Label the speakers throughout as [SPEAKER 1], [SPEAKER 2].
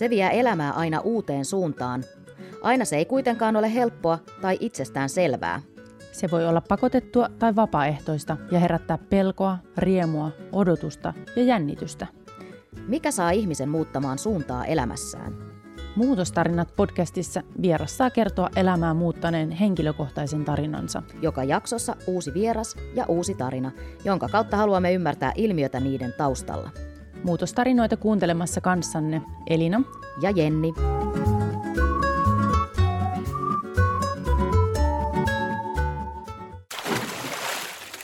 [SPEAKER 1] Se vie elämää aina uuteen suuntaan. Aina se ei kuitenkaan ole helppoa tai itsestään selvää.
[SPEAKER 2] Se voi olla pakotettua tai vapaaehtoista ja herättää pelkoa, riemua, odotusta ja jännitystä.
[SPEAKER 1] Mikä saa ihmisen muuttamaan suuntaa elämässään?
[SPEAKER 2] Muutostarinat podcastissa vieras saa kertoa elämää muuttaneen henkilökohtaisen tarinansa.
[SPEAKER 1] Joka jaksossa uusi vieras ja uusi tarina, jonka kautta haluamme ymmärtää ilmiötä niiden taustalla.
[SPEAKER 2] Muutostarinoita kuuntelemassa kanssanne Elina
[SPEAKER 1] Ja Jenni.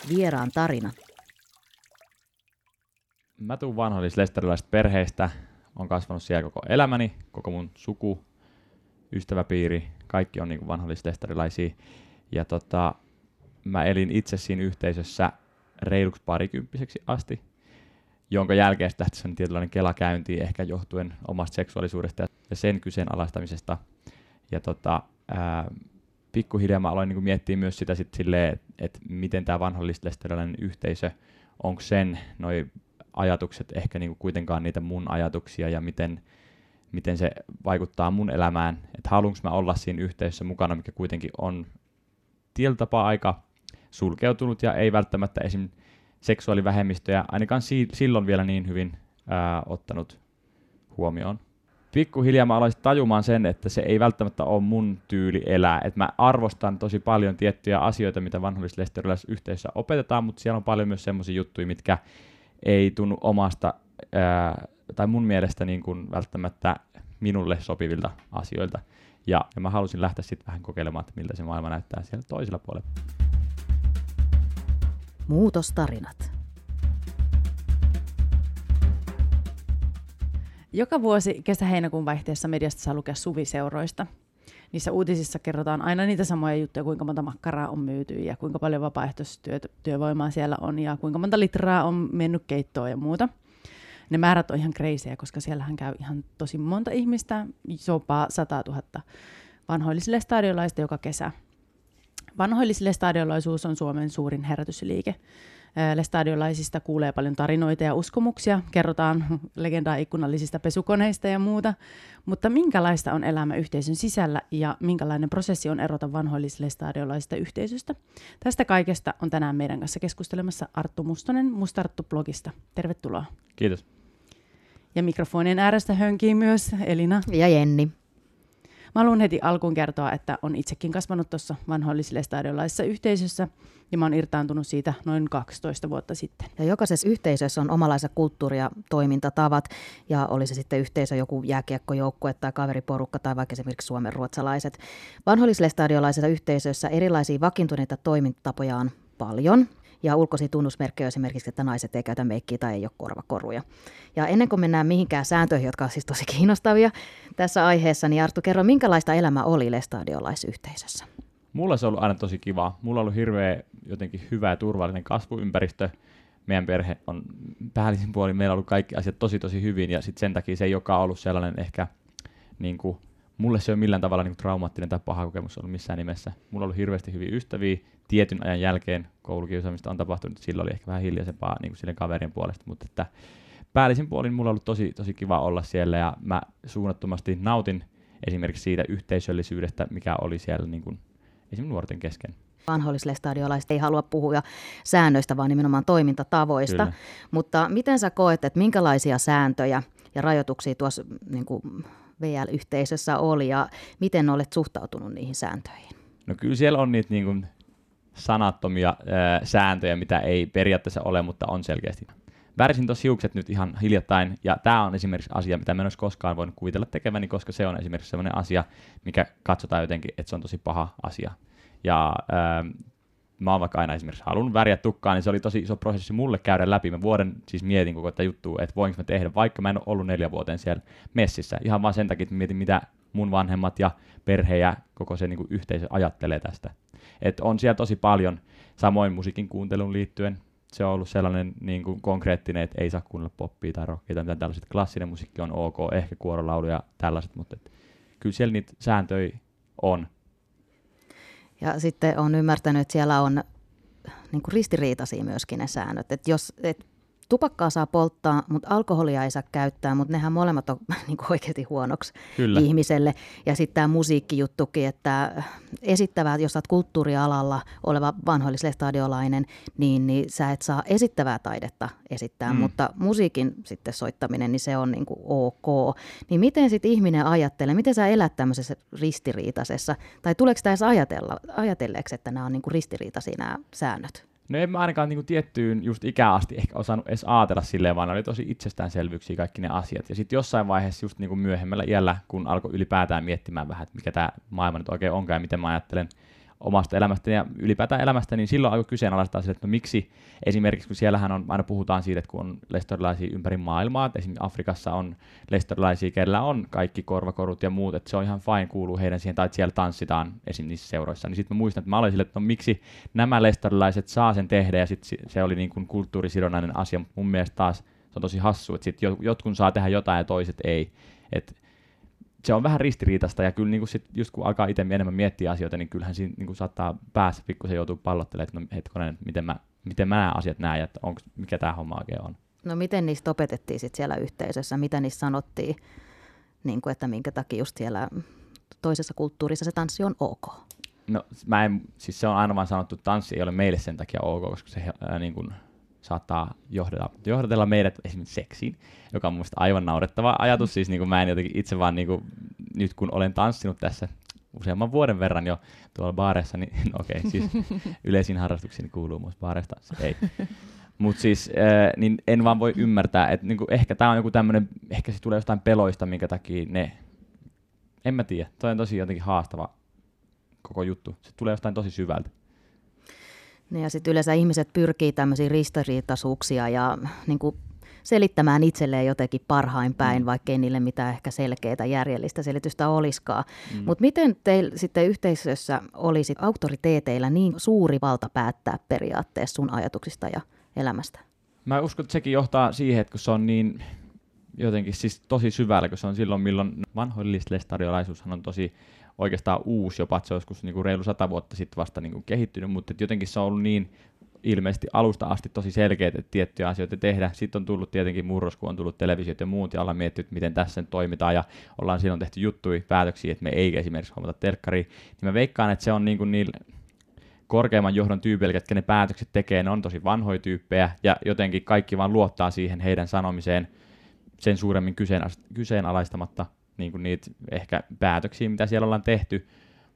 [SPEAKER 1] Vieraan tarina.
[SPEAKER 3] Mä tuun vanhollis-lestarilaisesta perheestä. on kasvanut siellä koko elämäni, koko mun suku, ystäväpiiri, kaikki on niin vanhollis-lestarilaisia. Ja tota, mä elin itse siinä yhteisössä reiluksi parikymppiseksi asti, jonka jälkeen sitten lähti tietynlainen kelakäynti, ehkä johtuen omasta seksuaalisuudesta ja sen kyseenalaistamisesta. Ja tota, ää, pikkuhiljaa mä aloin niin miettiä myös sitä sit että et miten tämä vanhollis-lestarilainen yhteisö, onko sen noi ajatukset ehkä niin kuitenkaan niitä mun ajatuksia ja miten, miten se vaikuttaa mun elämään, että haluanko mä olla siinä yhteisössä mukana, mikä kuitenkin on tietyllä tapaa aika sulkeutunut ja ei välttämättä esim. Seksuaalivähemmistöjä ainakaan si- silloin vielä niin hyvin ää, ottanut huomioon. Pikkuhiljaa mä aloin tajumaan sen, että se ei välttämättä ole mun tyyli elää. Et mä arvostan tosi paljon tiettyjä asioita, mitä vanhollis yhteisössä opetetaan, mutta siellä on paljon myös semmoisia juttuja, mitkä ei tunnu omasta, ää, tai mun mielestä niin kuin välttämättä minulle sopivilta asioilta. Ja, ja mä halusin lähteä sitten vähän kokeilemaan, että miltä se maailma näyttää siellä toisella puolella.
[SPEAKER 1] Muutostarinat.
[SPEAKER 2] Joka vuosi kesä-heinäkuun vaihteessa mediasta saa lukea suviseuroista. Niissä uutisissa kerrotaan aina niitä samoja juttuja, kuinka monta makkaraa on myyty ja kuinka paljon vapaaehtoistyövoimaa siellä on ja kuinka monta litraa on mennyt keittoon ja muuta. Ne määrät on ihan kreisiä, koska siellähän käy ihan tosi monta ihmistä, jopa 100 000 vanhoillisille stadiolaista joka kesä. Vanhoillisille stadiolaisuus on Suomen suurin herätysliike. Lestadiolaisista kuulee paljon tarinoita ja uskomuksia, kerrotaan legendaa ikkunallisista pesukoneista ja muuta, mutta minkälaista on elämä yhteisön sisällä ja minkälainen prosessi on erota vanhoillisille stadiolaisista yhteisöstä? Tästä kaikesta on tänään meidän kanssa keskustelemassa Arttu Mustonen Mustarttu-blogista. Tervetuloa.
[SPEAKER 3] Kiitos.
[SPEAKER 2] Ja mikrofonien äärestä hönkii myös Elina.
[SPEAKER 1] Ja Jenni.
[SPEAKER 2] Mä haluan heti alkuun kertoa, että on itsekin kasvanut tuossa vanhoillisille stadiolaisessa yhteisössä ja mä oon irtaantunut siitä noin 12 vuotta sitten.
[SPEAKER 1] Ja jokaisessa yhteisössä on omalaiset kulttuuri- ja toimintatavat ja oli se sitten yhteisö joku jääkiekkojoukkue tai kaveriporukka tai vaikka esimerkiksi suomen ruotsalaiset. Vanhoillisille stadiolaisissa yhteisöissä erilaisia vakiintuneita toimintatapoja on paljon ja ulkoisia tunnusmerkkejä esimerkiksi, että naiset ei käytä meikkiä tai ei ole korvakoruja. Ja ennen kuin mennään mihinkään sääntöihin, jotka on siis tosi kiinnostavia tässä aiheessa, niin Arttu, kerro, minkälaista elämä oli lestadiolaisyhteisössä?
[SPEAKER 3] Mulla se on ollut aina tosi kiva. Mulla on ollut hirveä jotenkin hyvä ja turvallinen kasvuympäristö. Meidän perhe on päällisin puolin, meillä on ollut kaikki asiat tosi tosi hyvin ja sitten sen takia se ei joka ollut sellainen ehkä niin kuin, mulle se ei ole millään tavalla niin traumaattinen tai paha kokemus ollut missään nimessä. Mulla on ollut hirveästi hyviä ystäviä. Tietyn ajan jälkeen koulukiusaamista on tapahtunut, silloin oli ehkä vähän hiljaisempaa niin kuin sille kaverien puolesta, mutta että päällisin puolin mulla on ollut tosi, tosi kiva olla siellä ja mä suunnattomasti nautin esimerkiksi siitä yhteisöllisyydestä, mikä oli siellä niin kuin, esimerkiksi nuorten kesken.
[SPEAKER 1] Vanhollislestadiolaiset ei halua puhua säännöistä, vaan nimenomaan toimintatavoista. Kyllä. Mutta miten sä koet, että minkälaisia sääntöjä ja rajoituksia tuossa niin kuin VL-yhteisössä oli ja miten olet suhtautunut niihin sääntöihin?
[SPEAKER 3] No kyllä siellä on niitä niin kuin sanattomia ää, sääntöjä, mitä ei periaatteessa ole, mutta on selkeästi. Värsin tuossa hiukset nyt ihan hiljattain, ja tämä on esimerkiksi asia, mitä mä en olisi koskaan voinut kuvitella tekeväni, koska se on esimerkiksi sellainen asia, mikä katsotaan jotenkin, että se on tosi paha asia. Ja ää, mä oon vaikka aina esimerkiksi halunnut väriä tukkaa, niin se oli tosi iso prosessi mulle käydä läpi. Mä vuoden siis mietin koko tätä juttua, että voinko mä tehdä, vaikka mä en ole ollut neljä vuoteen siellä messissä. Ihan vaan sen takia, että mietin, mitä mun vanhemmat ja perhe ja koko se niin kuin yhteisö ajattelee tästä. Et on siellä tosi paljon, samoin musiikin kuuntelun liittyen, se on ollut sellainen niin kuin konkreettinen, että ei saa kuunnella poppia tai rockia tai mitään tällaiset. Klassinen musiikki on ok, ehkä kuorolaulu ja tällaiset, mutta et, kyllä siellä niitä sääntöjä on.
[SPEAKER 1] Ja sitten on ymmärtänyt, että siellä on niin kuin ristiriitaisia myöskin ne säännöt. Että jos, et, tupakkaa saa polttaa, mutta alkoholia ei saa käyttää, mutta nehän molemmat on niin kuin oikeasti huonoksi
[SPEAKER 3] Kyllä.
[SPEAKER 1] ihmiselle. Ja sitten tämä musiikkijuttukin, että esittävää, jos olet kulttuurialalla oleva vanhoillislestadiolainen, niin, niin sä et saa esittävää taidetta esittää, mm. mutta musiikin sitten soittaminen, niin se on niin kuin ok. Niin miten sitten ihminen ajattelee, miten sä elät tämmöisessä ristiriitaisessa, tai tuleeko tämä edes ajatella, ajatelleeksi, että nämä on niin kuin ristiriitaisia nämä säännöt?
[SPEAKER 3] No en mä ainakaan niin kuin tiettyyn just ikään asti ehkä osannut edes ajatella silleen, vaan oli tosi itsestäänselvyyksiä kaikki ne asiat. Ja sitten jossain vaiheessa just niin kuin myöhemmällä iällä, kun alkoi ylipäätään miettimään vähän, että mikä tämä maailma nyt oikein onkaan ja miten mä ajattelen omasta elämästä ja ylipäätään elämästä, niin silloin alkoi kyseenalaistaa sille, että no miksi esimerkiksi, kun siellähän on, aina puhutaan siitä, että kun on lestorilaisia ympäri maailmaa, että esimerkiksi Afrikassa on lestorilaisia, kellä on kaikki korvakorut ja muut, että se on ihan fine, kuuluu heidän siihen, tai että siellä tanssitaan esim. niissä seuroissa, niin sitten mä muistan, että mä olin sille, että no miksi nämä lestorilaiset saa sen tehdä, ja sitten se oli niin kuin kulttuurisidonnainen asia, mutta mun mielestä taas se on tosi hassu, että sitten jotkun saa tehdä jotain ja toiset ei. että se on vähän ristiriitasta ja kyllä niin kuin sit, just kun alkaa itse enemmän miettiä asioita, niin kyllähän siinä niin kuin saattaa päässä pikkusen joutuu pallottelemaan, että no hetkonen, miten mä, miten mä nämä asiat näen, että onko, mikä tämä homma oikein on.
[SPEAKER 1] No miten niistä opetettiin sit siellä yhteisössä, mitä niistä sanottiin, niin kuin, että minkä takia just siellä toisessa kulttuurissa se tanssi on ok?
[SPEAKER 3] No mä en, siis se on aina vaan sanottu, että tanssi ei ole meille sen takia ok, koska se ää, niin kuin, saattaa johdata, johdatella meidät esimerkiksi seksiin, joka on mun aivan naurettava ajatus. Siis niin kuin mä en jotenkin itse vaan niin kuin, nyt kun olen tanssinut tässä useamman vuoden verran jo tuolla baareissa, niin no okei, okay, siis yleisiin harrastuksiin kuuluu myös baareista, ei. Mutta siis äh, niin en vaan voi ymmärtää, että niinku, ehkä tämä on joku tämmöinen, ehkä se tulee jostain peloista, minkä takia ne, en mä tiedä, toi on tosi jotenkin haastava koko juttu. Se tulee jostain tosi syvältä.
[SPEAKER 1] Niin ja sitten yleensä ihmiset pyrkii tämmöisiä ristiriitaisuuksia ja niin kuin selittämään itselleen jotenkin parhain päin, mm. vaikkei niille mitään ehkä selkeää järjellistä selitystä olisikaan. Mm. Mutta miten teillä sitten yhteisössä olisi auktoriteeteilla niin suuri valta päättää periaatteessa sun ajatuksista ja elämästä?
[SPEAKER 3] Mä uskon, että sekin johtaa siihen, että kun se on niin jotenkin siis tosi syvällä, kun se on silloin, milloin vanhoillislestariolaisuushan on tosi oikeastaan uusi jopa, että se joskus niin kuin reilu sata vuotta sitten vasta niin kuin kehittynyt, mutta jotenkin se on ollut niin ilmeisesti alusta asti tosi selkeät, että tiettyjä asioita tehdä. Sitten on tullut tietenkin murros, kun on tullut televisiot ja muut, ja ollaan miettinyt, miten tässä nyt toimitaan, ja ollaan silloin tehty juttuja, päätöksiä, että me ei esimerkiksi huomata telkkari. Niin mä veikkaan, että se on niin kuin korkeimman johdon tyypeillä, ketkä ne päätökset tekee, ne on tosi vanhoja tyyppejä, ja jotenkin kaikki vaan luottaa siihen heidän sanomiseen sen suuremmin kyseenalaistamatta niin kuin niitä ehkä päätöksiä, mitä siellä ollaan tehty.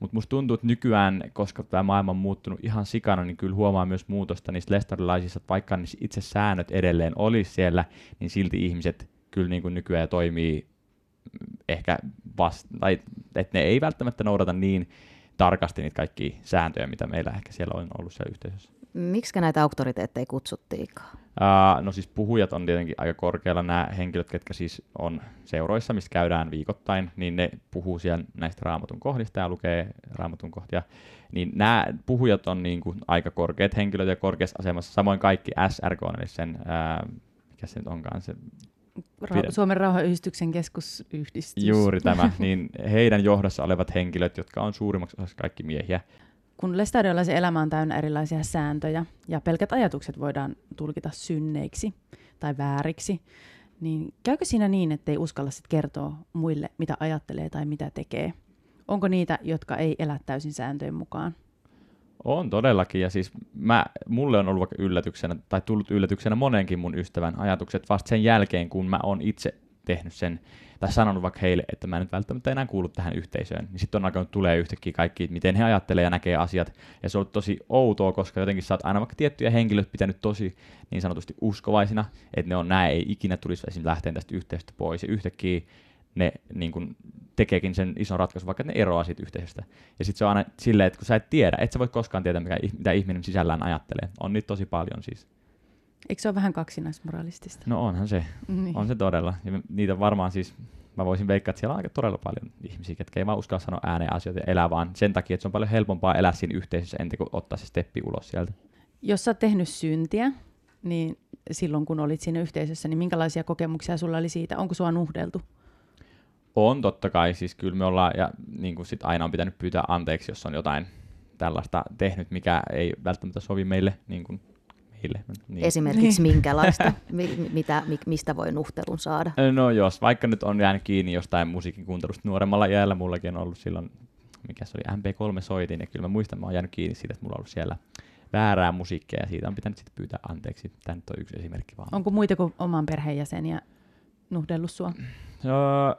[SPEAKER 3] Mutta musta tuntuu, että nykyään, koska tämä maailma on muuttunut ihan sikana, niin kyllä huomaa myös muutosta niistä lestarilaisista, että vaikka niissä itse säännöt edelleen olisi siellä, niin silti ihmiset kyllä niin kuin nykyään toimii ehkä vasta, tai että ne ei välttämättä noudata niin tarkasti niitä kaikkia sääntöjä, mitä meillä ehkä siellä on ollut siellä yhteisössä.
[SPEAKER 1] Miksi näitä auktoriteetteja kutsuttiinkaan?
[SPEAKER 3] Uh, no siis puhujat on tietenkin aika korkealla. Nämä henkilöt, ketkä siis on seuroissa, mistä käydään viikoittain, niin ne puhuu siellä näistä raamatun kohdista ja lukee raamatun kohtia. Niin nämä puhujat on niin kuin aika korkeat henkilöt ja korkeassa asemassa. Samoin kaikki SRK, eli sen, uh, mikä se nyt onkaan se
[SPEAKER 2] Ra- Suomen rauhanyhdistyksen keskusyhdistys.
[SPEAKER 3] Juuri tämä, niin heidän johdossa olevat henkilöt, jotka on suurimmaksi osassa kaikki miehiä,
[SPEAKER 2] kun lestadiolaisen elämä on täynnä erilaisia sääntöjä ja pelkät ajatukset voidaan tulkita synneiksi tai vääriksi, niin käykö siinä niin, että ei uskalla sit kertoa muille, mitä ajattelee tai mitä tekee? Onko niitä, jotka ei elä täysin sääntöjen mukaan?
[SPEAKER 3] On todellakin, ja siis mä, mulle on ollut yllätyksenä, tai tullut yllätyksenä monenkin mun ystävän ajatukset vasta sen jälkeen, kun mä oon itse tehnyt sen tai sanonut vaikka heille, että mä en nyt välttämättä enää kuulu tähän yhteisöön, niin sitten on alkanut tulee yhtäkkiä kaikki, miten he ajattelee ja näkee asiat. Ja se on tosi outoa, koska jotenkin sä oot aina vaikka tiettyjä henkilöt pitänyt tosi niin sanotusti uskovaisina, että ne on näin, ei ikinä tulisi esimerkiksi lähteä tästä yhteisöstä pois. Ja yhtäkkiä ne niin kun, tekeekin sen ison ratkaisun, vaikka ne eroaa siitä yhteisöstä. Ja sitten se on aina silleen, että kun sä et tiedä, et sä voi koskaan tietää, mikä, mitä ihminen sisällään ajattelee. On niitä tosi paljon siis.
[SPEAKER 2] Eikö se ole vähän kaksinaismoralistista?
[SPEAKER 3] No onhan se. Niin. On se todella. Ja niitä varmaan siis, mä voisin veikkaa, että siellä on aika todella paljon ihmisiä, ketkä ei vaan uskalla sanoa ääneen asioita ja elää vaan sen takia, että se on paljon helpompaa elää siinä yhteisössä ennen kuin ottaa se steppi ulos sieltä.
[SPEAKER 2] Jos sä oot tehnyt syntiä, niin silloin kun olit siinä yhteisössä, niin minkälaisia kokemuksia sulla oli siitä? Onko sua nuhdeltu?
[SPEAKER 3] On totta kai, siis kyllä me ollaan, ja niin kuin sit aina on pitänyt pyytää anteeksi, jos on jotain tällaista tehnyt, mikä ei välttämättä sovi meille niin kuin heille.
[SPEAKER 1] Niin. Esimerkiksi niin. minkälaista, mi- mitä, mi- mistä voi nuhtelun saada?
[SPEAKER 3] No jos vaikka nyt on jäänyt kiinni jostain musiikin kuuntelusta nuoremmalla jäällä, mullakin on ollut silloin, mikä se oli, MP3-soitin, ja kyllä mä muistan, että mä oon jäänyt kiinni siitä, että mulla on ollut siellä väärää musiikkia, ja siitä on pitänyt sitten pyytää anteeksi. Tämä nyt on yksi esimerkki vaan.
[SPEAKER 2] Onko muita kuin oman perheenjäseniä nuhdellut sua?
[SPEAKER 3] No,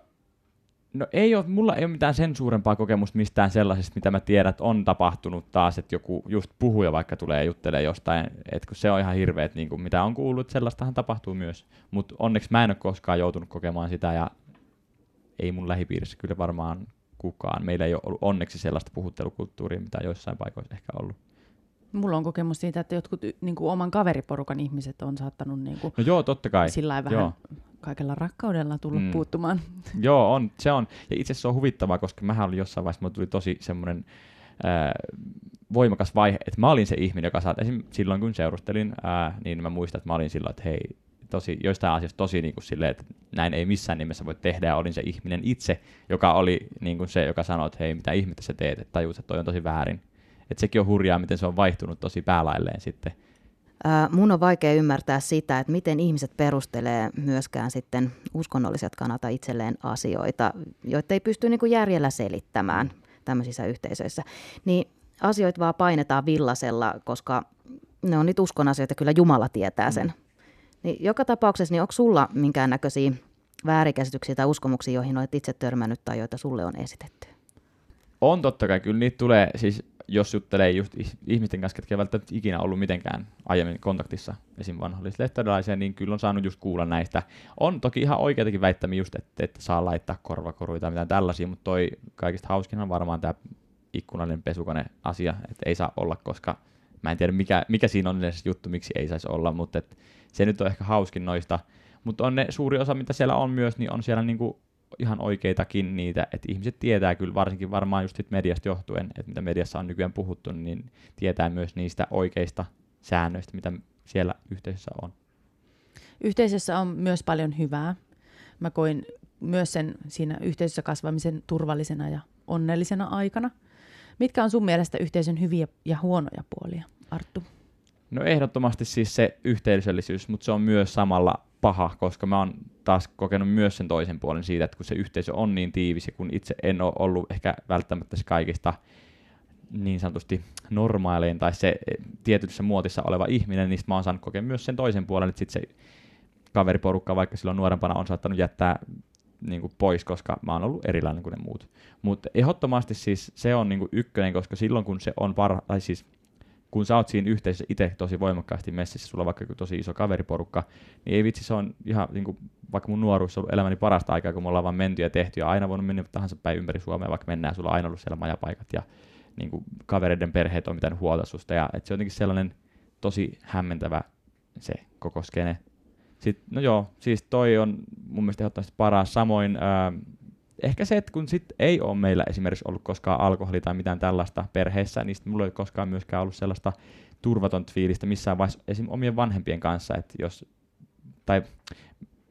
[SPEAKER 3] No ei ole, mulla ei ole mitään sen suurempaa kokemusta mistään sellaisesta, mitä mä tiedän, että on tapahtunut taas, että joku just puhuja vaikka tulee juttelee jostain, että kun se on ihan hirveet, niin kuin mitä on kuullut, sellaistahan tapahtuu myös, mutta onneksi mä en ole koskaan joutunut kokemaan sitä ja ei mun lähipiirissä kyllä varmaan kukaan. Meillä ei ole ollut onneksi sellaista puhuttelukulttuuria, mitä joissain paikoissa ehkä ollut.
[SPEAKER 2] Mulla on kokemus siitä, että jotkut niin kuin oman kaveriporukan ihmiset on saattanut niin kuin,
[SPEAKER 3] no joo, totta kai.
[SPEAKER 2] sillä vähän joo. kaikella rakkaudella tulla mm. puuttumaan.
[SPEAKER 3] Joo, on, se on. Ja itse asiassa se on huvittavaa, koska mä olin jossain vaiheessa, mulla tuli tosi semmoinen äh, voimakas vaihe, että mä olin se ihminen, joka saat, esim. silloin kun seurustelin, äh, niin mä muistan, että mä olin silloin, että hei, tosi, joistain asioista tosi niin kuin silleen, että näin ei missään nimessä voi tehdä, ja olin se ihminen itse, joka oli niin kuin se, joka sanoi, että hei, mitä ihmettä sä teet, että tajuut, että toi on tosi väärin. Että sekin on hurjaa, miten se on vaihtunut tosi päälailleen sitten.
[SPEAKER 1] Ää, mun on vaikea ymmärtää sitä, että miten ihmiset perustelee myöskään sitten uskonnolliset kannalta itselleen asioita, joita ei pysty niin kuin järjellä selittämään tämmöisissä yhteisöissä. Niin asioita vaan painetaan villasella, koska ne on niitä uskon asioita, kyllä Jumala tietää sen. Mm. Niin joka tapauksessa, niin onko sulla minkäännäköisiä väärikäsityksiä tai uskomuksia, joihin olet itse törmännyt tai joita sulle on esitetty?
[SPEAKER 3] On totta kai, kyllä niitä tulee, siis jos juttelee just ihmisten kanssa, ketkä ei välttämättä ikinä ollut mitenkään aiemmin kontaktissa esim. vanhollislehtarilaiseen, niin kyllä on saanut just kuulla näistä. On toki ihan oikeitakin väittämiä just, että, että saa laittaa korvakoruita tai mitään tällaisia, mutta toi kaikista hauskin on varmaan tämä ikkunallinen pesukone asia, että ei saa olla, koska mä en tiedä mikä, mikä siinä on edes juttu, miksi ei saisi olla, mutta et, se nyt on ehkä hauskin noista. Mutta on ne suuri osa, mitä siellä on myös, niin on siellä niinku ihan oikeitakin niitä, että ihmiset tietää kyllä varsinkin varmaan just mediasta johtuen, että mitä mediassa on nykyään puhuttu, niin tietää myös niistä oikeista säännöistä, mitä siellä yhteisössä on.
[SPEAKER 2] Yhteisössä on myös paljon hyvää. Mä koin myös sen siinä yhteisössä kasvamisen turvallisena ja onnellisena aikana. Mitkä on sun mielestä yhteisön hyviä ja huonoja puolia, Arttu?
[SPEAKER 3] No ehdottomasti siis se yhteisöllisyys, mutta se on myös samalla paha, koska mä oon taas kokenut myös sen toisen puolen siitä, että kun se yhteisö on niin tiivis ja kun itse en ole ollut ehkä välttämättä se kaikista niin sanotusti normaalein tai se tietyssä muotissa oleva ihminen, niin mä oon saanut kokea myös sen toisen puolen, että sit se kaveriporukka, vaikka silloin nuorempana on saattanut jättää niin kuin pois, koska mä oon ollut erilainen kuin ne muut. Mutta ehdottomasti siis se on niin kuin ykkönen, koska silloin kun se on parha, tai siis kun sä oot siinä yhteisössä itse tosi voimakkaasti messissä, sulla on vaikka tosi iso kaveriporukka, niin ei vitsi, se on ihan niin kuin, vaikka mun nuoruus on elämäni parasta aikaa, kun me ollaan vaan menty ja tehty ja aina voinut mennä tahansa päin ympäri Suomea, vaikka mennään, sulla on aina ollut siellä majapaikat ja niin kuin, kavereiden perheet on mitään huolta susta ja että se on jotenkin sellainen tosi hämmentävä se koko skene. Sitten, no joo, siis toi on mun mielestä ehdottomasti paras. Samoin ää, ehkä se, että kun sit ei ole meillä esimerkiksi ollut koskaan alkoholi tai mitään tällaista perheessä, niin mulla ei koskaan myöskään ollut sellaista turvatonta fiilistä missään vaiheessa esim. omien vanhempien kanssa, että jos, tai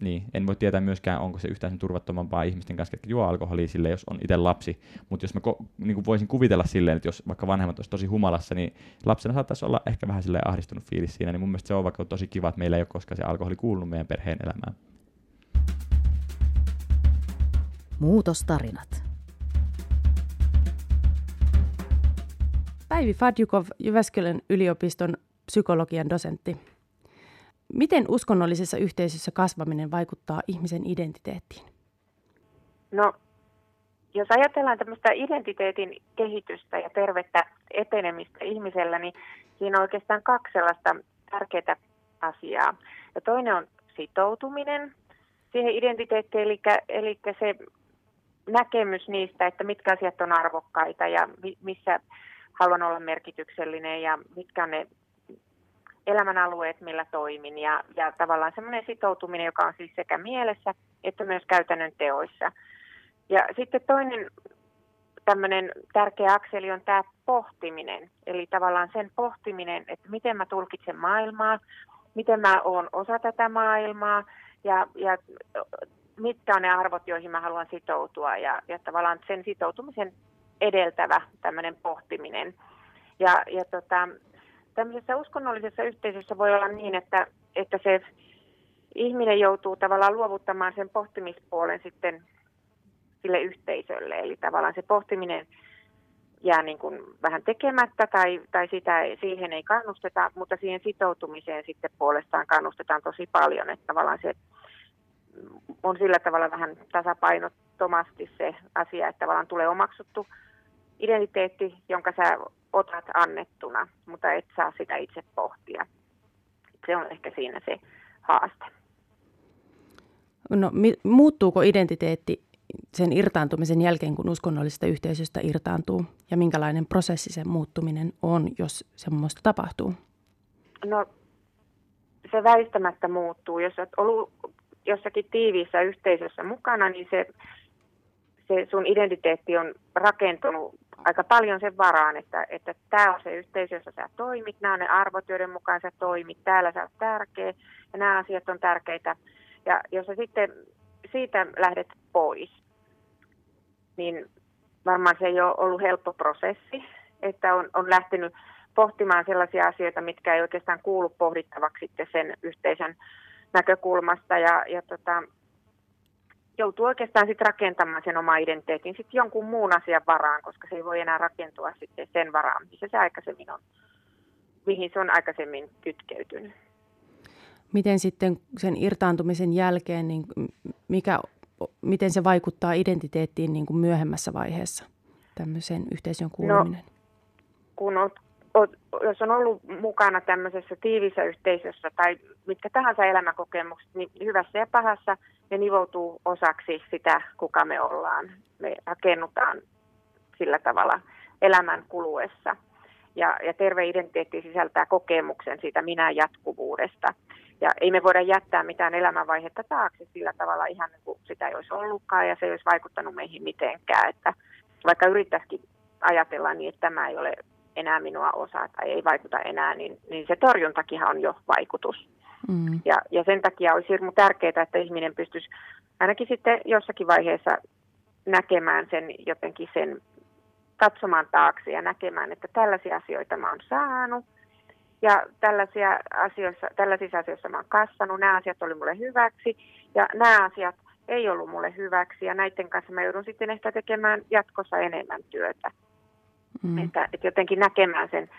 [SPEAKER 3] niin, en voi tietää myöskään, onko se yhtään sen turvattomampaa ihmisten kanssa, että juo alkoholia sille, jos on itse lapsi. Mutta jos mä ko- niin voisin kuvitella silleen, että jos vaikka vanhemmat olisi tosi humalassa, niin lapsena saattaisi olla ehkä vähän silleen ahdistunut fiilis siinä. Niin mun mielestä se on vaikka tosi kiva, että meillä ei ole koskaan se alkoholi kuulunut meidän perheen elämään.
[SPEAKER 1] Muutostarinat.
[SPEAKER 2] Päivi Fadjukov, Jyväskylän yliopiston psykologian dosentti. Miten uskonnollisessa yhteisössä kasvaminen vaikuttaa ihmisen identiteettiin?
[SPEAKER 4] No, jos ajatellaan tämmöistä identiteetin kehitystä ja tervettä etenemistä ihmisellä, niin siinä on oikeastaan kaksi sellaista tärkeää asiaa. Ja toinen on sitoutuminen siihen identiteettiin, eli, eli se näkemys niistä, että mitkä asiat on arvokkaita ja missä haluan olla merkityksellinen ja mitkä on ne elämänalueet, millä toimin. Ja, ja tavallaan semmoinen sitoutuminen, joka on siis sekä mielessä että myös käytännön teoissa. Ja sitten toinen tämmöinen tärkeä akseli on tämä pohtiminen. Eli tavallaan sen pohtiminen, että miten mä tulkitsen maailmaa, miten mä oon osa tätä maailmaa ja, ja mitkä on ne arvot, joihin mä haluan sitoutua ja, ja tavallaan sen sitoutumisen edeltävä tämmöinen pohtiminen. Ja, ja tota, tämmöisessä uskonnollisessa yhteisössä voi olla niin, että, että se ihminen joutuu tavallaan luovuttamaan sen pohtimispuolen sitten sille yhteisölle. Eli tavallaan se pohtiminen jää niin kuin vähän tekemättä tai, tai sitä, siihen ei kannusteta, mutta siihen sitoutumiseen sitten puolestaan kannustetaan tosi paljon. Että tavallaan se on sillä tavalla vähän tasapainottomasti se asia, että tavallaan tulee omaksuttu identiteetti, jonka sä otat annettuna, mutta et saa sitä itse pohtia. Se on ehkä siinä se haaste.
[SPEAKER 2] No, mi- muuttuuko identiteetti sen irtaantumisen jälkeen, kun uskonnollisesta yhteisöstä irtaantuu? Ja minkälainen prosessi sen muuttuminen on, jos semmoista tapahtuu?
[SPEAKER 4] No, se väistämättä muuttuu. Jos olet ollut jossakin tiiviissä yhteisössä mukana, niin se, se sun identiteetti on rakentunut aika paljon sen varaan, että, että tämä on se yhteisö, jossa sä toimit, nämä on ne arvot, joiden mukaan sä toimit, täällä sä oot tärkeä ja nämä asiat on tärkeitä. Ja jos sä sitten siitä lähdet pois, niin varmaan se ei ole ollut helppo prosessi, että on, on lähtenyt pohtimaan sellaisia asioita, mitkä ei oikeastaan kuulu pohdittavaksi sitten sen yhteisön näkökulmasta ja, ja tota, joutuu oikeastaan sitten rakentamaan sen oma identiteetin sitten jonkun muun asian varaan, koska se ei voi enää rakentua sitten sen varaan, missä se aikaisemmin on, mihin se on aikaisemmin kytkeytynyt.
[SPEAKER 2] Miten sitten sen irtaantumisen jälkeen, niin mikä, miten se vaikuttaa identiteettiin niin kuin myöhemmässä vaiheessa, tämmöiseen yhteisön kuuluminen? No,
[SPEAKER 4] kun olet jos on ollut mukana tämmöisessä tiivissä yhteisössä tai mitkä tahansa elämäkokemukset, niin hyvässä ja pahassa ne nivoutuu osaksi sitä, kuka me ollaan. Me rakennutaan sillä tavalla elämän kuluessa. Ja, ja terve identiteetti sisältää kokemuksen siitä minä jatkuvuudesta. Ja ei me voida jättää mitään elämänvaihetta taakse sillä tavalla ihan niin kuin sitä ei olisi ollutkaan ja se ei olisi vaikuttanut meihin mitenkään. Että vaikka yrittäisikin ajatella niin, että tämä ei ole enää minua osaa tai ei vaikuta enää, niin, niin se torjuntakin on jo vaikutus. Mm. Ja, ja sen takia olisi hirmu tärkeää, että ihminen pystyisi ainakin sitten jossakin vaiheessa näkemään sen jotenkin sen, katsomaan taakse ja näkemään, että tällaisia asioita mä oon saanut ja tällaisia asioissa, tällaisissa asioissa mä oon kasvanut, nämä asiat oli mulle hyväksi ja nämä asiat ei ollut mulle hyväksi ja näiden kanssa mä joudun sitten ehkä tekemään jatkossa enemmän työtä. Mm. Että, että jotenkin näkemään sen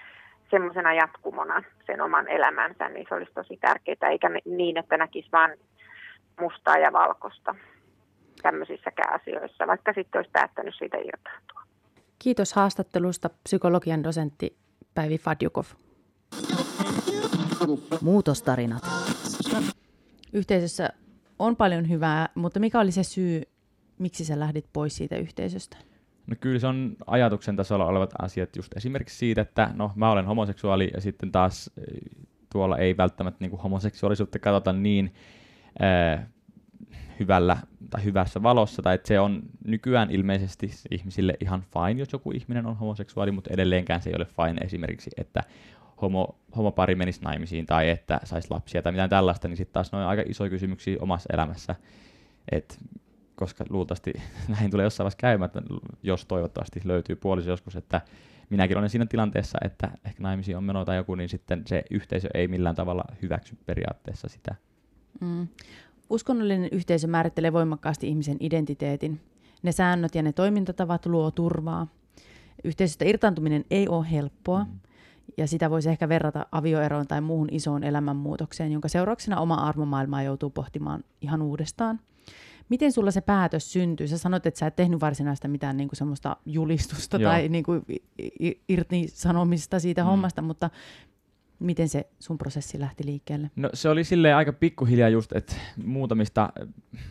[SPEAKER 4] semmoisena jatkumona sen oman elämänsä, niin se olisi tosi tärkeää, eikä niin, että näkisi vain mustaa ja valkoista tämmöisissäkään asioissa, vaikka sitten olisi päättänyt siitä irtaantua.
[SPEAKER 2] Kiitos haastattelusta psykologian dosentti Päivi Fadjukov.
[SPEAKER 1] Muutostarinat.
[SPEAKER 2] Yhteisössä on paljon hyvää, mutta mikä oli se syy, miksi sä lähdit pois siitä yhteisöstä?
[SPEAKER 3] No kyllä se on ajatuksen tasolla olevat asiat. Just esimerkiksi siitä, että no mä olen homoseksuaali ja sitten taas eh, tuolla ei välttämättä niin kuin homoseksuaalisuutta katsota niin äh, hyvällä tai hyvässä valossa, tai että se on nykyään ilmeisesti ihmisille ihan fine, jos joku ihminen on homoseksuaali, mutta edelleenkään se ei ole fine esimerkiksi, että homo, homopari menisi naimisiin tai että saisi lapsia tai mitään tällaista, niin sitten taas ne on aika isoja kysymyksiä omassa elämässä, että koska luultavasti näin tulee jossain vaiheessa käymään, jos toivottavasti löytyy puoliso joskus, että minäkin olen siinä tilanteessa, että ehkä naimisiin on meno tai joku, niin sitten se yhteisö ei millään tavalla hyväksy periaatteessa sitä.
[SPEAKER 2] Mm. Uskonnollinen yhteisö määrittelee voimakkaasti ihmisen identiteetin. Ne säännöt ja ne toimintatavat luo turvaa. Yhteisöstä irtaantuminen ei ole helppoa, mm. ja sitä voisi ehkä verrata avioeroon tai muuhun isoon elämänmuutokseen, jonka seurauksena oma arvomaailmaa joutuu pohtimaan ihan uudestaan. Miten sulla se päätös syntyi? Sä sanoit, että sä et tehnyt varsinaista mitään niin kuin semmoista julistusta Joo. tai niin kuin irti sanomista siitä mm. hommasta, mutta miten se sun prosessi lähti liikkeelle?
[SPEAKER 3] No se oli silleen aika pikkuhiljaa just, että muutamista,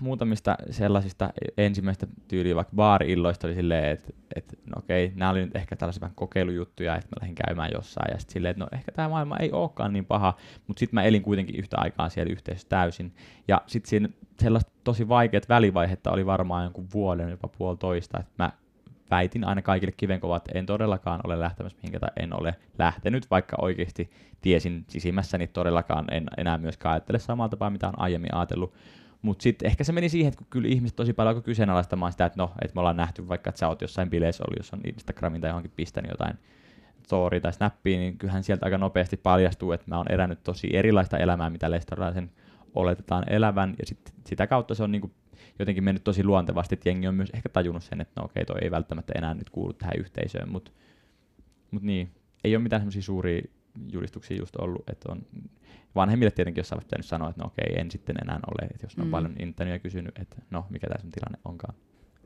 [SPEAKER 3] muutamista sellaisista ensimmäistä tyyliä vaikka baari-illoista oli silleen, että, että no okei, nämä oli nyt ehkä tällaisia vähän kokeilujuttuja, että mä lähdin käymään jossain ja sitten silleen, että no ehkä tämä maailma ei olekaan niin paha, mutta sitten mä elin kuitenkin yhtä aikaa siellä yhteisössä täysin. Ja sitten siinä sellaista tosi vaikeat välivaihetta oli varmaan jonkun vuoden, jopa puolitoista, että mä väitin aina kaikille kivenkovat, että en todellakaan ole lähtemässä mihinkään tai en ole lähtenyt, vaikka oikeasti tiesin sisimmässäni todellakaan en enää myöskään ajattele samalla tapaa, mitä on aiemmin ajatellut. Mutta sitten ehkä se meni siihen, että kun kyllä ihmiset tosi paljon alkoi kyseenalaistamaan sitä, että no, että me ollaan nähty vaikka, että sä oot jossain bileissä ollut, jos on Instagramin tai johonkin pistänyt jotain story tai snappiin, niin kyllähän sieltä aika nopeasti paljastuu, että mä oon elänyt tosi erilaista elämää, mitä lestarilaisen oletetaan elävän, ja sit, sitä kautta se on niin kuin jotenkin mennyt tosi luontevasti, että jengi on myös ehkä tajunnut sen, että no okei, toi ei välttämättä enää nyt kuulu tähän yhteisöön, mutta mut niin, ei ole mitään semmoisia suuria julistuksia just ollut, että on vanhemmille tietenkin jossain pitänyt sanoa, että no okei, en sitten enää ole, että jos on mm. paljon intänyt ja kysynyt, että no, mikä tämä sun tilanne onkaan.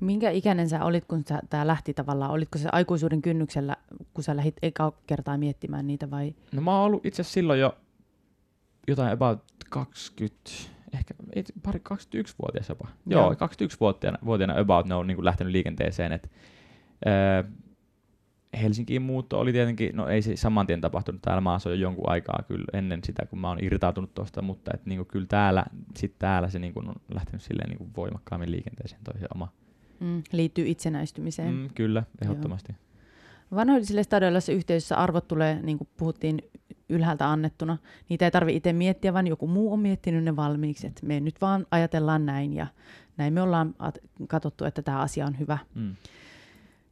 [SPEAKER 2] Minkä ikäinen sä olit, kun tämä lähti tavallaan? Olitko se aikuisuuden kynnyksellä, kun sä lähdit eka kertaa miettimään niitä vai?
[SPEAKER 3] No mä oon ollut itse asiassa silloin jo jotain about 20, ehkä pari 21-vuotias jopa. Joo, Joo 21-vuotiaana vuotiaana about ne on niin kuin lähtenyt liikenteeseen. Et, äh, Helsinkiin muutto oli tietenkin, no ei se saman tien tapahtunut täällä maassa jo jonkun aikaa kyllä ennen sitä, kun mä oon irtautunut tuosta, mutta et niin kuin kyllä täällä, sit täällä se niin kuin on lähtenyt silleen niin kuin voimakkaammin liikenteeseen toi se oma.
[SPEAKER 2] Mm, liittyy itsenäistymiseen. Mm,
[SPEAKER 3] kyllä, ehdottomasti. Joo.
[SPEAKER 2] Vanhoillisille stadioilla yhteisössä arvot tulee, niin kuin puhuttiin, ylhäältä annettuna. Niitä ei tarvitse itse miettiä, vaan joku muu on miettinyt ne valmiiksi. Että me nyt vaan ajatellaan näin ja näin me ollaan katsottu, että tämä asia on hyvä. Mm.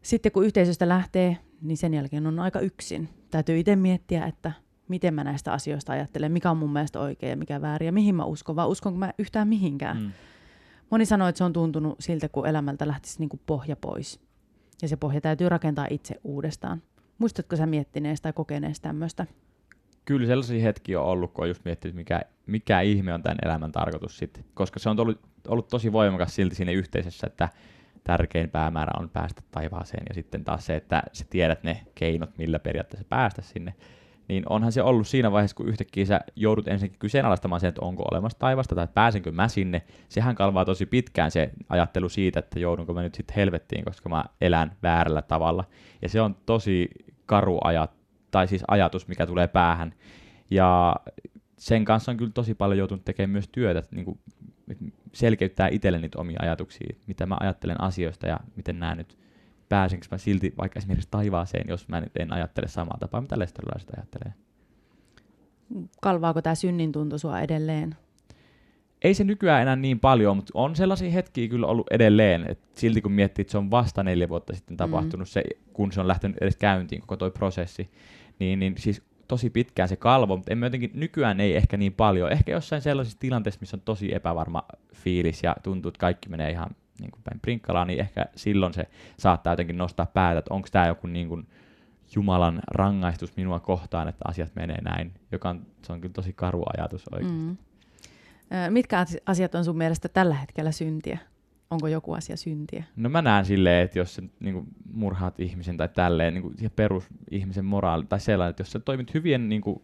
[SPEAKER 2] Sitten kun yhteisöstä lähtee, niin sen jälkeen on aika yksin. Täytyy itse miettiä, että miten mä näistä asioista ajattelen, mikä on mun mielestä oikein ja mikä väärin ja mihin mä uskon, vai uskonko mä yhtään mihinkään. Mm. Moni sanoo, että se on tuntunut siltä, kun elämältä lähtisi niin kuin pohja pois. Ja se pohja täytyy rakentaa itse uudestaan. Muistatko sä miettineestä tai kokeneesta tämmöistä?
[SPEAKER 3] Kyllä sellaisia hetkiä on ollut, kun on just miettinyt, mikä, mikä ihme on tämän elämän tarkoitus sitten. Koska se on ollut, ollut tosi voimakas silti siinä yhteisössä, että tärkein päämäärä on päästä taivaaseen ja sitten taas se, että sä tiedät ne keinot, millä periaatteessa päästä sinne, niin onhan se ollut siinä vaiheessa, kun yhtäkkiä sä joudut ensinnäkin kyseenalaistamaan sen, että onko olemassa taivasta tai pääsenkö mä sinne. Sehän kalvaa tosi pitkään se ajattelu siitä, että joudunko mä nyt sitten helvettiin, koska mä elän väärällä tavalla. Ja se on tosi karu ajat, tai siis ajatus, mikä tulee päähän. Ja sen kanssa on kyllä tosi paljon joutunut tekemään myös työtä, niin kuin selkeyttää itselle niitä omia ajatuksia, mitä mä ajattelen asioista ja miten nämä nyt pääsenkö mä silti vaikka esimerkiksi taivaaseen, jos mä nyt en ajattele samaa tapaa, mitä lesterilaiset ajattelee.
[SPEAKER 2] Kalvaako tämä synnin tuntu sua edelleen?
[SPEAKER 3] Ei se nykyään enää niin paljon, mutta on sellaisia hetkiä kyllä ollut edelleen, että silti kun miettii, että se on vasta neljä vuotta sitten tapahtunut mm. se, kun se on lähtenyt edes käyntiin koko toi prosessi, niin, niin siis tosi pitkään se kalvo, mutta emme jotenkin, nykyään ei ehkä niin paljon. Ehkä jossain sellaisissa tilanteissa, missä on tosi epävarma fiilis ja tuntuu, että kaikki menee ihan niin kuin päin prinkkalaan, niin ehkä silloin se saattaa jotenkin nostaa päätä, että onko tämä joku niin kuin Jumalan rangaistus minua kohtaan, että asiat menee näin, joka on, se on kyllä tosi karu ajatus oikeasti. Mm.
[SPEAKER 2] Mitkä asiat on sun mielestä tällä hetkellä syntiä? Onko joku asia syntiä?
[SPEAKER 3] No mä näen silleen, että jos sä niin kuin, murhaat ihmisen tai tälleen, niin kuin, perusihmisen moraali tai sellainen, että jos sä toimit hyvien niin kuin,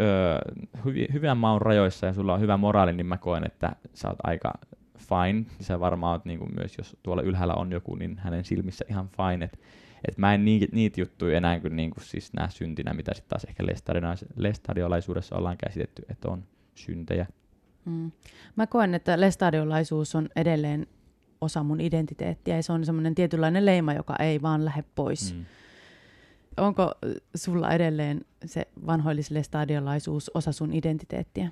[SPEAKER 3] öö, hyvi, hyvän maun rajoissa ja sulla on hyvä moraali, niin mä koen, että sä oot aika fine. Sä varmaan oot niin kuin, myös, jos tuolla ylhäällä on joku, niin hänen silmissä ihan fine. Et, et mä en niitä, niitä juttuja enää kuin, niin kuin siis nää syntinä, mitä sitten taas ehkä lestadiolaisuudessa ollaan käsitetty, että on syntejä.
[SPEAKER 2] Mm. Mä koen, että lestadiolaisuus on edelleen osa mun identiteettiä ja se on semmoinen tietynlainen leima, joka ei vaan lähde pois. Mm. Onko sulla edelleen se vanhoilliselle stadiolaisuus osa sun identiteettiä?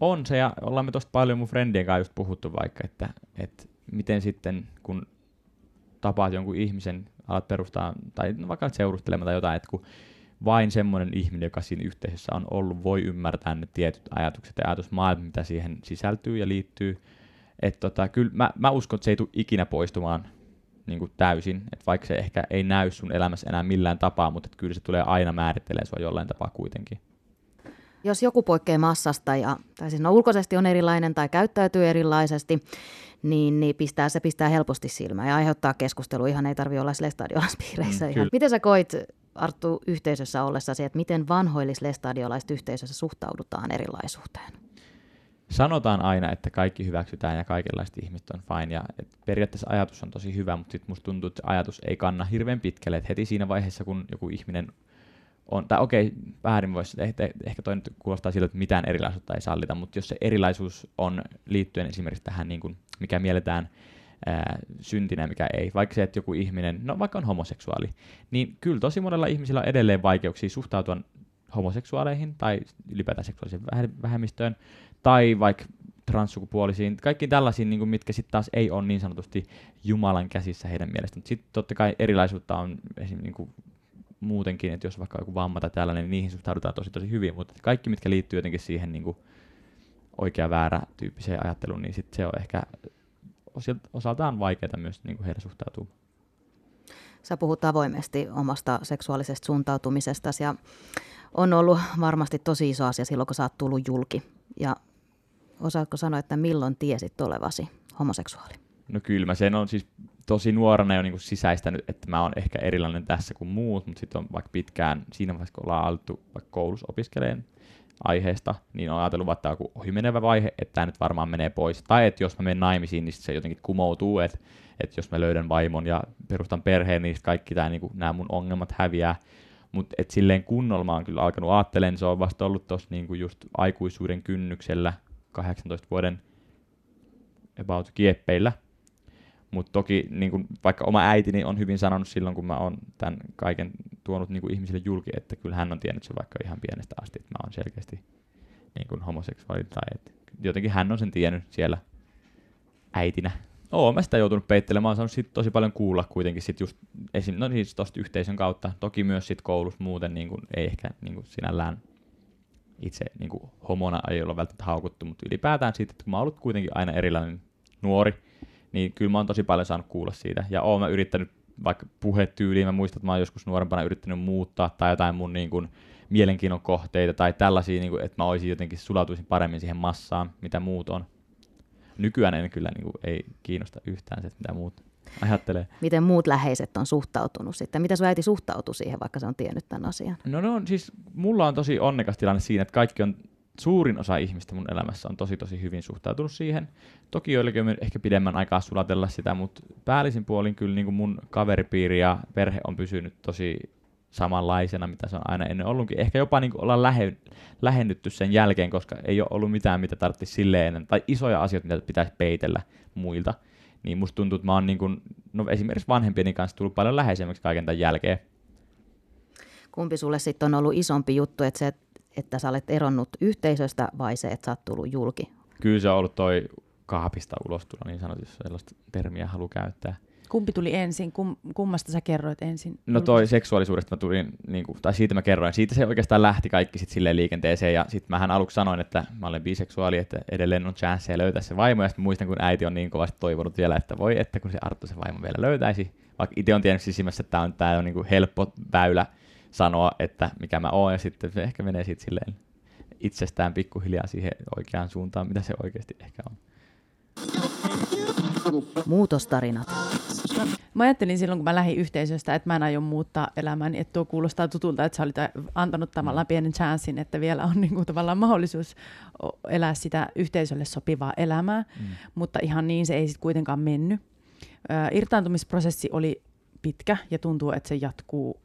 [SPEAKER 3] On se ja ollaan me tuosta paljon mun friendien kanssa just puhuttu vaikka, että, että miten sitten kun tapaat jonkun ihmisen, alat perustaa, tai no vaikka seurustelemaan tai jotain, että kun vain semmoinen ihminen, joka siinä yhteisössä on ollut, voi ymmärtää ne tietyt ajatukset ja ajatusmaailma, mitä siihen sisältyy ja liittyy, että tota, kyllä mä, mä uskon, että se ei tule ikinä poistumaan niin kuin täysin, että vaikka se ehkä ei näy sun elämässä enää millään tapaa, mutta kyllä se tulee aina määrittelemään sua jollain tapaa kuitenkin.
[SPEAKER 1] Jos joku poikkeaa massasta, ja, tai siis no ulkoisesti on erilainen tai käyttäytyy erilaisesti, niin, niin pistää, se pistää helposti silmään ja aiheuttaa keskustelua. Ihan ei tarvitse olla lestadiolaispiireissä. Mm, ihan. Miten sä koit, Arttu, yhteisössä ollessasi, että miten vanhoillis-lestadiolaiset yhteisössä suhtaudutaan erilaisuuteen?
[SPEAKER 3] sanotaan aina, että kaikki hyväksytään ja kaikenlaiset ihmiset on fine. Ja et periaatteessa ajatus on tosi hyvä, mutta sitten musta tuntuu, että ajatus ei kanna hirveän pitkälle. Et heti siinä vaiheessa, kun joku ihminen on, tai okei, väärin voisi, ehkä, ehkä toi nyt kuulostaa siltä, että mitään erilaisuutta ei sallita, mutta jos se erilaisuus on liittyen esimerkiksi tähän, niin kuin, mikä mielletään ää, syntinä, mikä ei, vaikka se, että joku ihminen, no vaikka on homoseksuaali, niin kyllä tosi monella ihmisillä on edelleen vaikeuksia suhtautua homoseksuaaleihin tai ylipäätään seksuaaliseen vähemmistöön, tai vaikka transsukupuolisiin, kaikki tällaisiin, niin kuin, mitkä sitten taas ei ole niin sanotusti Jumalan käsissä heidän mielestään. Sitten totta kai erilaisuutta on esim. Niin kuin, muutenkin, että jos vaikka joku vamma tai tällainen, niin niihin suhtaudutaan tosi tosi hyvin, mutta kaikki, mitkä liittyy jotenkin siihen niin kuin oikea väärä tyyppiseen ajatteluun, niin sit se on ehkä osaltaan vaikeaa myös niin kuin heidän suhtautuu.
[SPEAKER 1] Sä puhut avoimesti omasta seksuaalisesta suuntautumisesta ja on ollut varmasti tosi iso asia silloin, kun sä oot tullut julki. Ja osaatko sanoa, että milloin tiesit olevasi homoseksuaali?
[SPEAKER 3] No kyllä mä sen on siis tosi nuorena jo niin sisäistänyt, että mä oon ehkä erilainen tässä kuin muut, mutta sitten on vaikka pitkään siinä vaiheessa, kun ollaan alettu vaikka koulussa opiskeleen aiheesta, niin on ajatellut, että tämä on ohimenevä vaihe, että tämä nyt varmaan menee pois. Tai että jos mä menen naimisiin, niin se jotenkin kumoutuu, että, että jos mä löydän vaimon ja perustan perheen, niin kaikki tämä, niin kuin, nämä mun ongelmat häviää. Mutta et silleen kunnolla mä oon kyllä alkanut ajattelemaan, se on vasta ollut tuossa niinku just aikuisuuden kynnyksellä 18 vuoden about kieppeillä. Mutta toki niin kun, vaikka oma äitini on hyvin sanonut silloin, kun mä oon tämän kaiken tuonut niin ihmisille julki, että kyllä hän on tiennyt se vaikka ihan pienestä asti, että mä oon selkeästi niin kuin homoseksuaali. Tai että jotenkin hän on sen tiennyt siellä äitinä. Oon mä sitä joutunut peittelemään, mä oon saanut sit tosi paljon kuulla kuitenkin sit just esim, no siis tosta yhteisön kautta. Toki myös sit koulussa muuten niin kuin, ei ehkä niin kuin sinällään itse niin kuin homona ei olla välttämättä haukuttu, mutta ylipäätään siitä, että kun mä oon ollut kuitenkin aina erilainen nuori, niin kyllä mä oon tosi paljon saanut kuulla siitä. Ja oon mä yrittänyt vaikka puhetyyliin, mä muistan, että mä oon joskus nuorempana yrittänyt muuttaa tai jotain mun niin kuin, mielenkiinnon kohteita tai tällaisia, niin kuin, että mä olisin jotenkin sulautuisin paremmin siihen massaan, mitä muut on. Nykyään en kyllä niin kuin, ei kiinnosta yhtään se, mitä muut ajattelee.
[SPEAKER 1] Miten muut läheiset on suhtautunut sitten? Mitä sun äiti suhtautui siihen, vaikka se on tiennyt tämän asian?
[SPEAKER 3] No, no siis mulla on tosi onnekas tilanne siinä, että kaikki on suurin osa ihmistä mun elämässä on tosi tosi hyvin suhtautunut siihen. Toki joillekin on ehkä pidemmän aikaa sulatella sitä, mutta päällisin puolin kyllä niin kuin mun kaveripiiri ja perhe on pysynyt tosi samanlaisena, mitä se on aina ennen ollutkin. Ehkä jopa niin ollaan lähe, lähennytty sen jälkeen, koska ei ole ollut mitään, mitä tarvitsisi silleen tai isoja asioita, mitä pitäisi peitellä muilta. Niin musta tuntuu, että mä oon niin kuin, no esimerkiksi vanhempieni kanssa tullut paljon läheisemmäksi kaiken tämän jälkeen.
[SPEAKER 1] Kumpi sulle sitten on ollut isompi juttu, että se, että sä olet eronnut yhteisöstä vai se, että sä oot tullut julki?
[SPEAKER 3] Kyllä se on ollut toi kaapista ulostulo, niin sanotusti, sellaista termiä halu käyttää.
[SPEAKER 2] Kumpi tuli ensin? Kum, kummasta sä kerroit ensin?
[SPEAKER 3] No toi seksuaalisuudesta mä tulin, niin kuin, tai siitä mä kerroin. Siitä se oikeastaan lähti kaikki sitten silleen liikenteeseen. Ja sitten mähän aluksi sanoin, että mä olen biseksuaali, että edelleen on chance löytää se vaimo. Ja sitten muistan, kun äiti on niin kovasti toivonut vielä, että voi, että kun se Arttu se vaimo vielä löytäisi. Vaikka itse on tiennyt sisimmässä, että tämä on, tää on niin kuin helppo väylä sanoa, että mikä mä oon. Ja sitten se ehkä menee sitten silleen itsestään pikkuhiljaa siihen oikeaan suuntaan, mitä se oikeasti ehkä on.
[SPEAKER 1] Muutostarinat.
[SPEAKER 2] Mä ajattelin silloin, kun mä lähdin yhteisöstä, että mä en aio muuttaa elämääni, että tuo kuulostaa tutulta, että sä olit antanut tavallaan mm. pienen chanssin, että vielä on niin kuin tavallaan mahdollisuus elää sitä yhteisölle sopivaa elämää, mm. mutta ihan niin se ei sitten kuitenkaan mennyt. irtaantumisprosessi oli pitkä ja tuntuu, että se jatkuu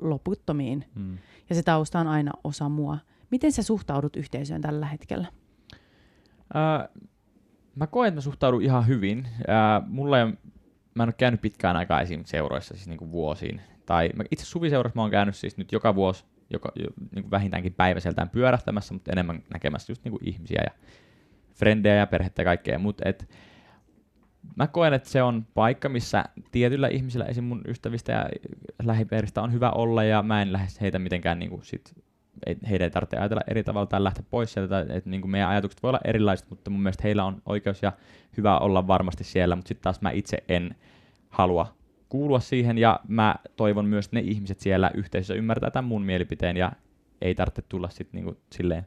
[SPEAKER 2] loputtomiin. Mm. Ja se tausta on aina osa mua. Miten sä suhtaudut yhteisöön tällä hetkellä?
[SPEAKER 3] Uh, mä koen, että mä suhtaudun ihan hyvin. Ää, mulla ei, mä en ole käynyt pitkään aikaa esim. seuroissa, siis niin kuin vuosiin. Tai mä itse suviseurassa mä oon käynyt siis nyt joka vuosi, joka, niin kuin vähintäänkin päiväseltään pyörähtämässä, mutta enemmän näkemässä just niin kuin ihmisiä ja frendejä ja perhettä ja kaikkea. Mutta et, mä koen, että se on paikka, missä tietyillä ihmisillä, esim. mun ystävistä ja lähiperistä on hyvä olla, ja mä en lähde heitä mitenkään niin kuin sit ei, heidän ei tarvitse ajatella eri tavalla tai lähteä pois sieltä, että, että niin kuin meidän ajatukset voi olla erilaiset, mutta mun mielestä heillä on oikeus ja hyvä olla varmasti siellä, mutta sitten taas mä itse en halua kuulua siihen, ja mä toivon myös, että ne ihmiset siellä yhteisössä ymmärtää tämän mun mielipiteen, ja ei tarvitse tulla sitten niin silleen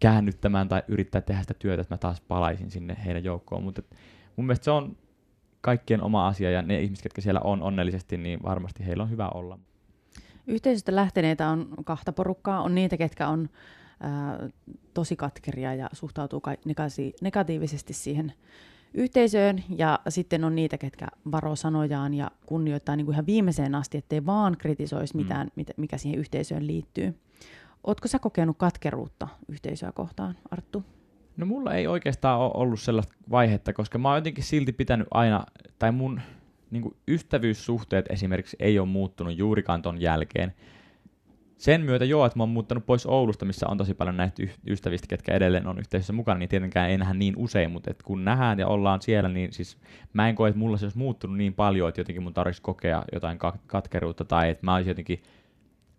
[SPEAKER 3] käännyttämään tai yrittää tehdä sitä työtä, että mä taas palaisin sinne heidän joukkoon, mutta mun mielestä se on kaikkien oma asia, ja ne ihmiset, jotka siellä on onnellisesti, niin varmasti heillä on hyvä olla.
[SPEAKER 2] Yhteisöstä lähteneitä on kahta porukkaa. On niitä, ketkä on ää, tosi katkeria ja suhtautuu ka- negasi- negatiivisesti siihen yhteisöön. Ja sitten on niitä, ketkä varoo sanojaan ja kunnioittaa niin kuin ihan viimeiseen asti, ettei vaan kritisoisi mm. mitään, mm. mikä siihen yhteisöön liittyy. Oletko sä kokenut katkeruutta yhteisöä kohtaan, Arttu?
[SPEAKER 3] No mulla ei oikeastaan ole ollut sellaista vaihetta, koska mä oon jotenkin silti pitänyt aina, tai mun niin ystävyyssuhteet esimerkiksi ei ole muuttunut juurikaan ton jälkeen. Sen myötä joo, että mä oon muuttanut pois Oulusta, missä on tosi paljon näitä ystävistä, ketkä edelleen on yhteisössä mukana, niin tietenkään ei nähdä niin usein, mutta et kun nähdään ja ollaan siellä, niin siis mä en koe, että mulla se olisi muuttunut niin paljon, että jotenkin mun tarvitsisi kokea jotain katkeruutta tai että mä olisin jotenkin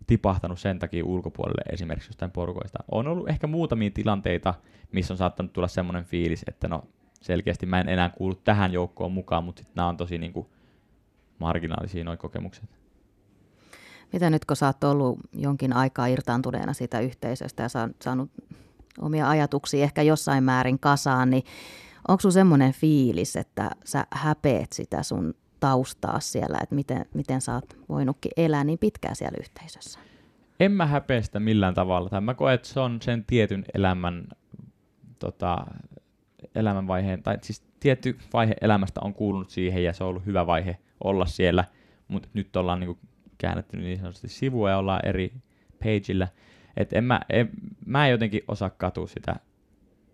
[SPEAKER 3] tipahtanut sen takia ulkopuolelle esimerkiksi jostain porukoista. On ollut ehkä muutamia tilanteita, missä on saattanut tulla semmoinen fiilis, että no selkeästi mä en enää kuulu tähän joukkoon mukaan, mutta sitten nämä on tosi niin kuin marginaalisia nuo kokemukset.
[SPEAKER 1] Mitä nyt, kun sä oot ollut jonkin aikaa irtaantuneena siitä yhteisöstä ja saanut omia ajatuksia ehkä jossain määrin kasaan, niin onko sun semmoinen fiilis, että sä häpeet sitä sun taustaa siellä, että miten, miten sä oot voinutkin elää niin pitkään siellä yhteisössä?
[SPEAKER 3] En mä häpeä sitä millään tavalla. Tai mä koen, että se on sen tietyn elämän, tota, elämänvaiheen, tai siis tietty vaihe elämästä on kuulunut siihen ja se on ollut hyvä vaihe olla siellä, mutta nyt ollaan niinku käännetty niin sanotusti sivua ja ollaan eri pageillä. Et en mä, en, mä en jotenkin osaa katua sitä,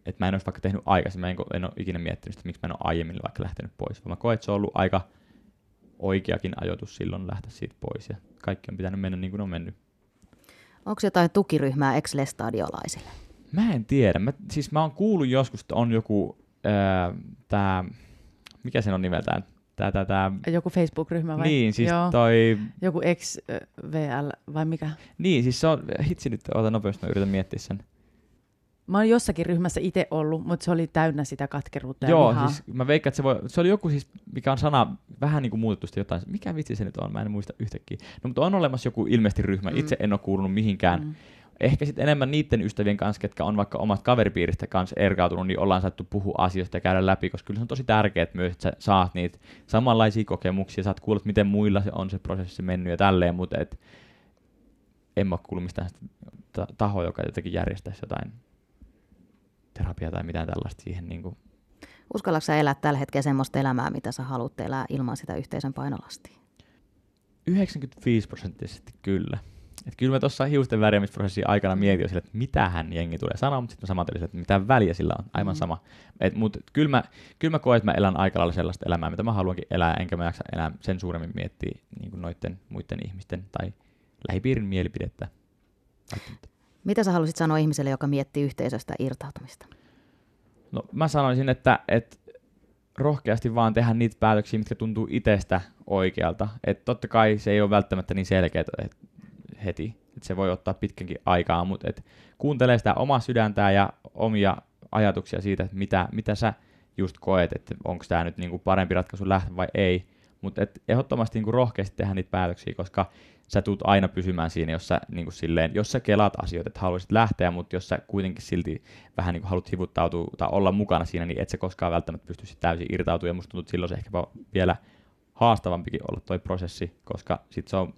[SPEAKER 3] että mä en olisi vaikka tehnyt aikaisemmin, en, en ole ikinä miettinyt sitä, miksi mä en ole aiemmin vaikka lähtenyt pois. Mä koen, että se on ollut aika oikeakin ajoitus silloin lähteä siitä pois ja kaikki on pitänyt mennä niin kuin on mennyt.
[SPEAKER 1] Onko jotain tukiryhmää ex-lestadiolaisille?
[SPEAKER 3] Mä en tiedä. Mä, siis mä oon kuullut joskus, että on joku, ää, tää, mikä sen on nimeltään? Tää, tää, tää,
[SPEAKER 2] Joku Facebook-ryhmä vai?
[SPEAKER 3] Niin, siis Joo. toi...
[SPEAKER 2] Joku XVL vai mikä?
[SPEAKER 3] Niin, siis se on, hitsi nyt, ota nopeasti, mä yritän miettiä sen.
[SPEAKER 2] Mä oon jossakin ryhmässä itse ollut, mutta se oli täynnä sitä katkeruutta
[SPEAKER 3] Joo,
[SPEAKER 2] ja
[SPEAKER 3] siis mä veikkaan, että se, voi, se oli joku siis, mikä on sana, vähän niin kuin muutettu jotain. Mikä vitsi se nyt on, mä en muista yhtäkkiä. No mutta on olemassa joku ilmeisesti ryhmä, mm. itse en ole kuulunut mihinkään. Mm. Ehkä sitten enemmän niiden ystävien kanssa, ketkä on vaikka omat kaveripiiristä kanssa erkautunut, niin ollaan saattu puhua asioista ja käydä läpi, koska kyllä se on tosi tärkeää myös, että sä saat niitä samanlaisia kokemuksia, saat kuulla, miten muilla se on se prosessi mennyt ja tälleen, mutta et, en mä kuullut mistään tahoa, joka jotenkin järjestäisi jotain terapia tai mitään tällaista siihen. Niin kuin.
[SPEAKER 1] Uskallatko sä elää tällä hetkellä semmoista elämää, mitä sä haluat elää ilman sitä yhteisön painolastia?
[SPEAKER 3] 95 prosenttisesti kyllä. Et kyllä mä tuossa hiusten värjäämisprosessin aikana mietin sille, että mitähän jengi tulee sanoa, mutta sitten mä saman että mitä väliä sillä on, aivan mm. sama. Mutta kyllä mä, kyllä mä koen, että mä elän aika lailla sellaista elämää, mitä mä haluankin elää, enkä mä jaksa enää sen suuremmin miettiä niin noiden muiden ihmisten tai lähipiirin mielipidettä.
[SPEAKER 1] Mitä sä haluaisit sanoa ihmiselle, joka miettii yhteisöstä irtautumista?
[SPEAKER 3] No mä sanoisin, että, että rohkeasti vaan tehdä niitä päätöksiä, mitkä tuntuu itsestä oikealta. Että totta kai se ei ole välttämättä niin selkeä että heti, että se voi ottaa pitkänkin aikaa, mutta et kuuntelee sitä omaa sydäntä ja omia ajatuksia siitä, että mitä, mitä sä just koet, että onko tämä nyt niinku parempi ratkaisu lähteä vai ei. Mutta ehdottomasti niinku rohkeasti tehdä niitä päätöksiä, koska sä tulet aina pysymään siinä, jos sä, niin kuin silleen, jos sä kelaat asioita, että haluaisit lähteä, mutta jos sä kuitenkin silti vähän niin kuin haluat hivuttautua tai olla mukana siinä, niin et sä koskaan välttämättä pysty täysin irtautumaan. Ja musta tuntuu, että silloin se ehkä vielä haastavampikin olla toi prosessi, koska sit se on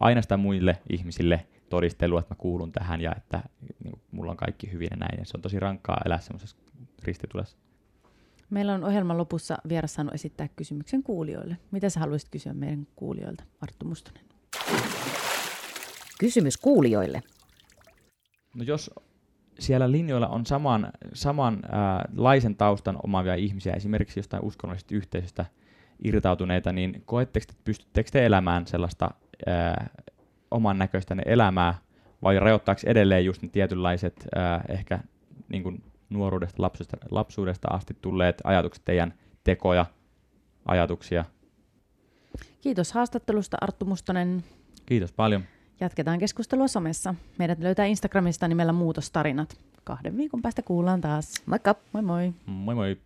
[SPEAKER 3] aina sitä muille ihmisille todistelua, että mä kuulun tähän ja että niin kuin, mulla on kaikki hyvin ja näin. Ja se on tosi rankkaa elää semmoisessa ristitulessa.
[SPEAKER 2] Meillä on ohjelman lopussa vieras saanut esittää kysymyksen kuulijoille. Mitä sä haluaisit kysyä meidän kuulijoilta, Arttu Mustonen?
[SPEAKER 1] Kysymys kuulijoille.
[SPEAKER 3] No jos siellä linjoilla on saman, saman ää, laisen taustan omaavia ihmisiä, esimerkiksi jostain uskonnollisesta yhteisöstä irtautuneita, niin koetteko, että pystyttekö te elämään sellaista ää, oman näköistä elämää, vai rajoittaako edelleen just ne tietynlaiset ää, ehkä niin kuin nuoruudesta, lapsuudesta, lapsuudesta asti tulleet ajatukset, teidän tekoja, ajatuksia?
[SPEAKER 2] Kiitos haastattelusta Arttu Mustonen.
[SPEAKER 3] Kiitos paljon.
[SPEAKER 2] Jatketaan keskustelua somessa. Meidät löytää Instagramista nimellä Muutostarinat. Kahden viikon päästä kuullaan taas.
[SPEAKER 1] Moikka!
[SPEAKER 2] Moi moi!
[SPEAKER 3] Moi moi!